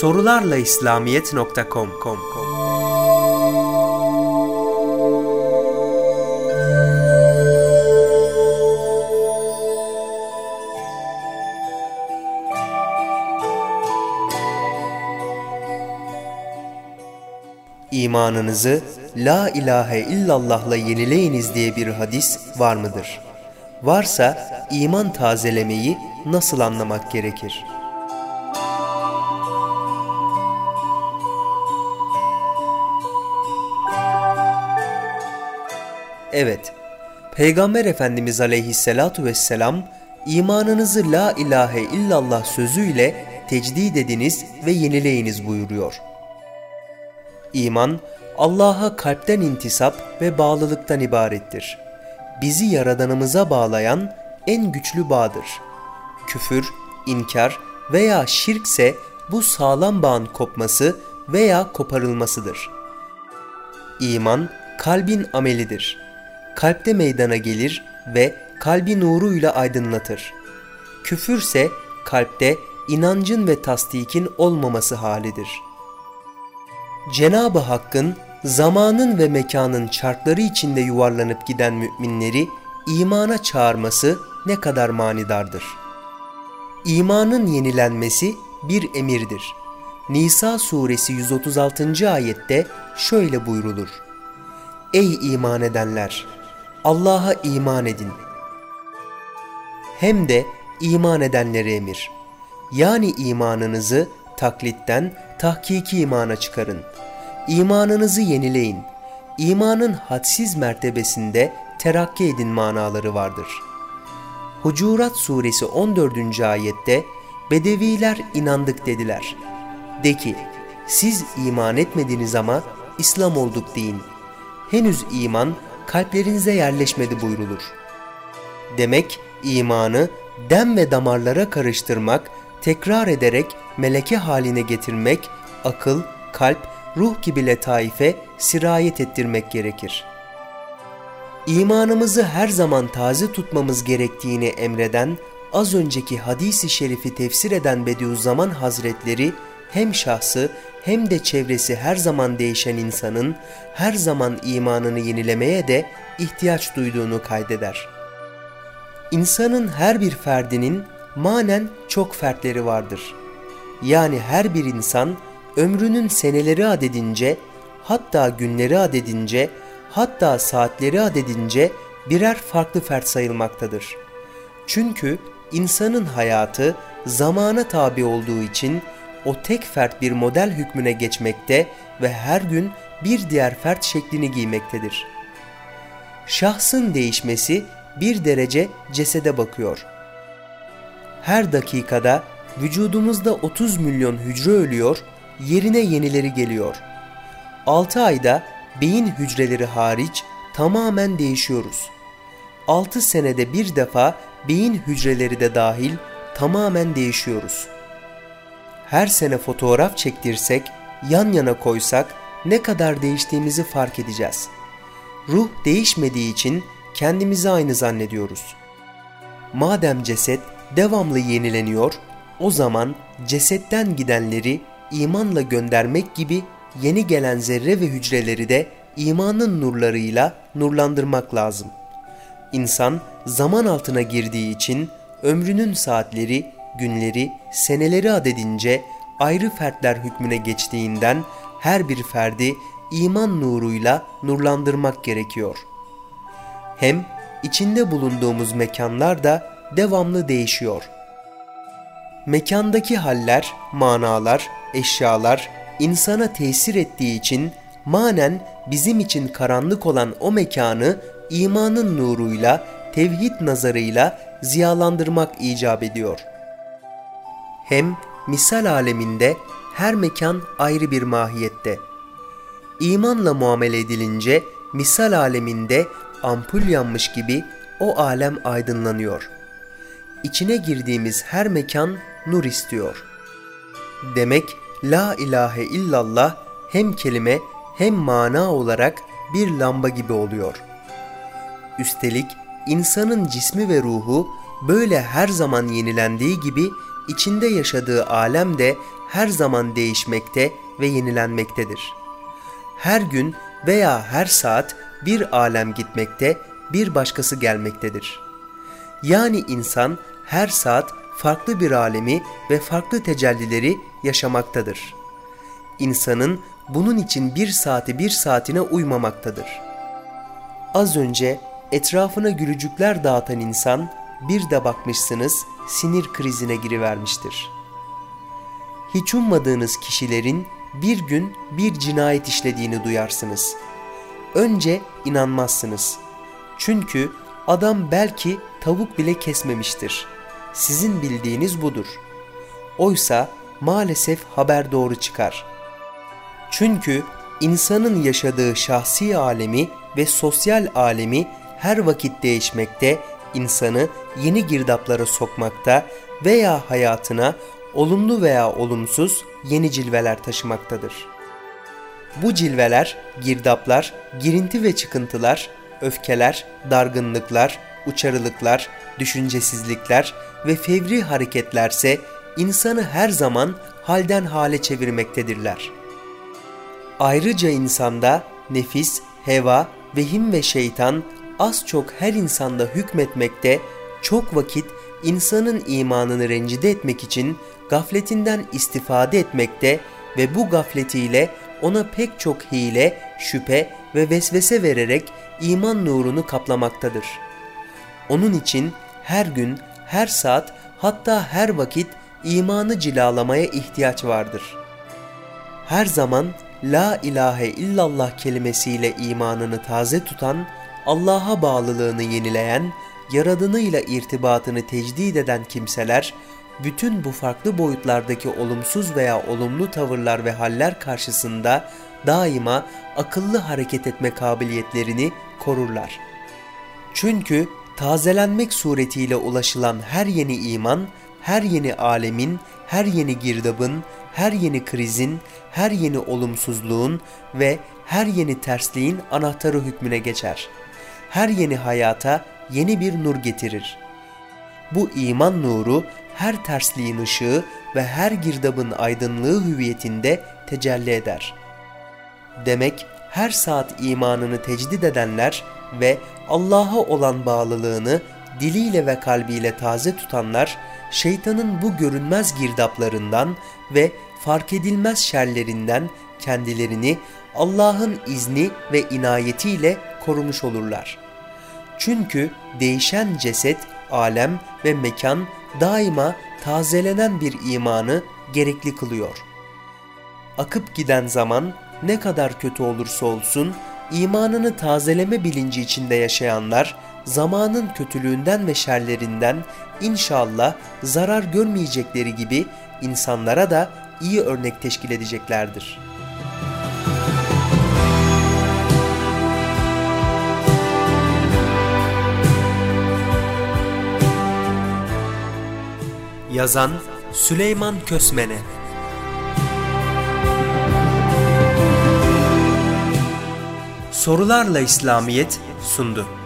sorularla İslamiyet.com İmanınızı La ilahe illallah'la yenileyiniz diye bir hadis var mıdır? Varsa iman tazelemeyi nasıl anlamak gerekir? Evet, Peygamber Efendimiz aleyhissalatu vesselam imanınızı la ilahe illallah sözüyle tecdid ediniz ve yenileyiniz buyuruyor. İman, Allah'a kalpten intisap ve bağlılıktan ibarettir. Bizi Yaradanımıza bağlayan en güçlü bağdır. Küfür, inkar veya şirkse bu sağlam bağın kopması veya koparılmasıdır. İman, kalbin amelidir. Kalpte meydana gelir ve kalbi nuruyla aydınlatır. Küfürse kalpte inancın ve tasdikin olmaması halidir. Cenab-ı Hakk'ın zamanın ve mekanın çarkları içinde yuvarlanıp giden müminleri imana çağırması ne kadar manidardır. İmanın yenilenmesi bir emirdir. Nisa suresi 136. ayette şöyle buyrulur. Ey iman edenler! Allah'a iman edin. Hem de iman edenlere emir. Yani imanınızı taklitten tahkiki imana çıkarın. İmanınızı yenileyin. İmanın hadsiz mertebesinde terakki edin manaları vardır. Hucurat suresi 14. ayette Bedeviler inandık dediler. De ki, siz iman etmediniz ama İslam olduk deyin. Henüz iman kalplerinize yerleşmedi buyrulur. Demek imanı dem ve damarlara karıştırmak, tekrar ederek meleke haline getirmek, akıl, kalp, ruh gibi letaife sirayet ettirmek gerekir. İmanımızı her zaman taze tutmamız gerektiğini emreden, az önceki hadisi şerifi tefsir eden Bediüzzaman Hazretleri, hem şahsı hem de çevresi her zaman değişen insanın her zaman imanını yenilemeye de ihtiyaç duyduğunu kaydeder. İnsanın her bir ferdinin manen çok fertleri vardır. Yani her bir insan ömrünün seneleri adedince, hatta günleri adedince, hatta saatleri adedince birer farklı fert sayılmaktadır. Çünkü insanın hayatı zamana tabi olduğu için o tek fert bir model hükmüne geçmekte ve her gün bir diğer fert şeklini giymektedir. Şahsın değişmesi bir derece cesede bakıyor. Her dakikada vücudumuzda 30 milyon hücre ölüyor, yerine yenileri geliyor. 6 ayda beyin hücreleri hariç tamamen değişiyoruz. 6 senede bir defa beyin hücreleri de dahil tamamen değişiyoruz. Her sene fotoğraf çektirsek, yan yana koysak ne kadar değiştiğimizi fark edeceğiz. Ruh değişmediği için kendimizi aynı zannediyoruz. Madem ceset devamlı yenileniyor, o zaman cesetten gidenleri imanla göndermek gibi yeni gelen zerre ve hücreleri de imanın nurlarıyla nurlandırmak lazım. İnsan zaman altına girdiği için ömrünün saatleri, günleri, seneleri adedince ayrı fertler hükmüne geçtiğinden her bir ferdi iman nuruyla nurlandırmak gerekiyor. Hem içinde bulunduğumuz mekanlar da devamlı değişiyor. Mekandaki haller, manalar, eşyalar insana tesir ettiği için manen bizim için karanlık olan o mekanı imanın nuruyla, tevhid nazarıyla ziyalandırmak icap ediyor. Hem misal aleminde her mekan ayrı bir mahiyette. İmanla muamele edilince misal aleminde ampul yanmış gibi o alem aydınlanıyor. İçine girdiğimiz her mekan nur istiyor. Demek La ilahe illallah hem kelime hem mana olarak bir lamba gibi oluyor. Üstelik insanın cismi ve ruhu böyle her zaman yenilendiği gibi içinde yaşadığı alem de her zaman değişmekte ve yenilenmektedir. Her gün veya her saat bir alem gitmekte, bir başkası gelmektedir. Yani insan her saat farklı bir alemi ve farklı tecellileri yaşamaktadır. İnsanın bunun için bir saati bir saatine uymamaktadır. Az önce etrafına gülücükler dağıtan insan bir de bakmışsınız sinir krizine girivermiştir. Hiç ummadığınız kişilerin bir gün bir cinayet işlediğini duyarsınız. Önce inanmazsınız. Çünkü adam belki tavuk bile kesmemiştir. Sizin bildiğiniz budur. Oysa maalesef haber doğru çıkar. Çünkü insanın yaşadığı şahsi alemi ve sosyal alemi her vakit değişmekte, insanı yeni girdaplara sokmakta veya hayatına olumlu veya olumsuz yeni cilveler taşımaktadır. Bu cilveler, girdaplar, girinti ve çıkıntılar, öfkeler, dargınlıklar, uçarılıklar, düşüncesizlikler ve fevri hareketlerse insanı her zaman halden hale çevirmektedirler. Ayrıca insanda nefis, heva, vehim ve şeytan az çok her insanda hükmetmekte, çok vakit insanın imanını rencide etmek için gafletinden istifade etmekte ve bu gafletiyle ona pek çok hile, şüphe ve vesvese vererek iman nurunu kaplamaktadır. Onun için her gün, her saat hatta her vakit imanı cilalamaya ihtiyaç vardır. Her zaman La ilahe illallah kelimesiyle imanını taze tutan, Allah'a bağlılığını yenileyen, yaradınıyla irtibatını tecdid eden kimseler, bütün bu farklı boyutlardaki olumsuz veya olumlu tavırlar ve haller karşısında daima akıllı hareket etme kabiliyetlerini korurlar. Çünkü tazelenmek suretiyle ulaşılan her yeni iman, her yeni alemin, her yeni girdabın, her yeni krizin, her yeni olumsuzluğun ve her yeni tersliğin anahtarı hükmüne geçer. Her yeni hayata yeni bir nur getirir. Bu iman nuru her tersliğin ışığı ve her girdabın aydınlığı hüviyetinde tecelli eder. Demek her saat imanını tecdid edenler ve Allah'a olan bağlılığını diliyle ve kalbiyle taze tutanlar, şeytanın bu görünmez girdaplarından ve fark edilmez şerlerinden kendilerini Allah'ın izni ve inayetiyle korumuş olurlar. Çünkü değişen ceset, alem ve mekan daima tazelenen bir imanı gerekli kılıyor. Akıp giden zaman ne kadar kötü olursa olsun imanını tazeleme bilinci içinde yaşayanlar zamanın kötülüğünden ve şerlerinden inşallah zarar görmeyecekleri gibi insanlara da iyi örnek teşkil edeceklerdir. Yazan Süleyman Kösmene Sorularla İslamiyet sundu.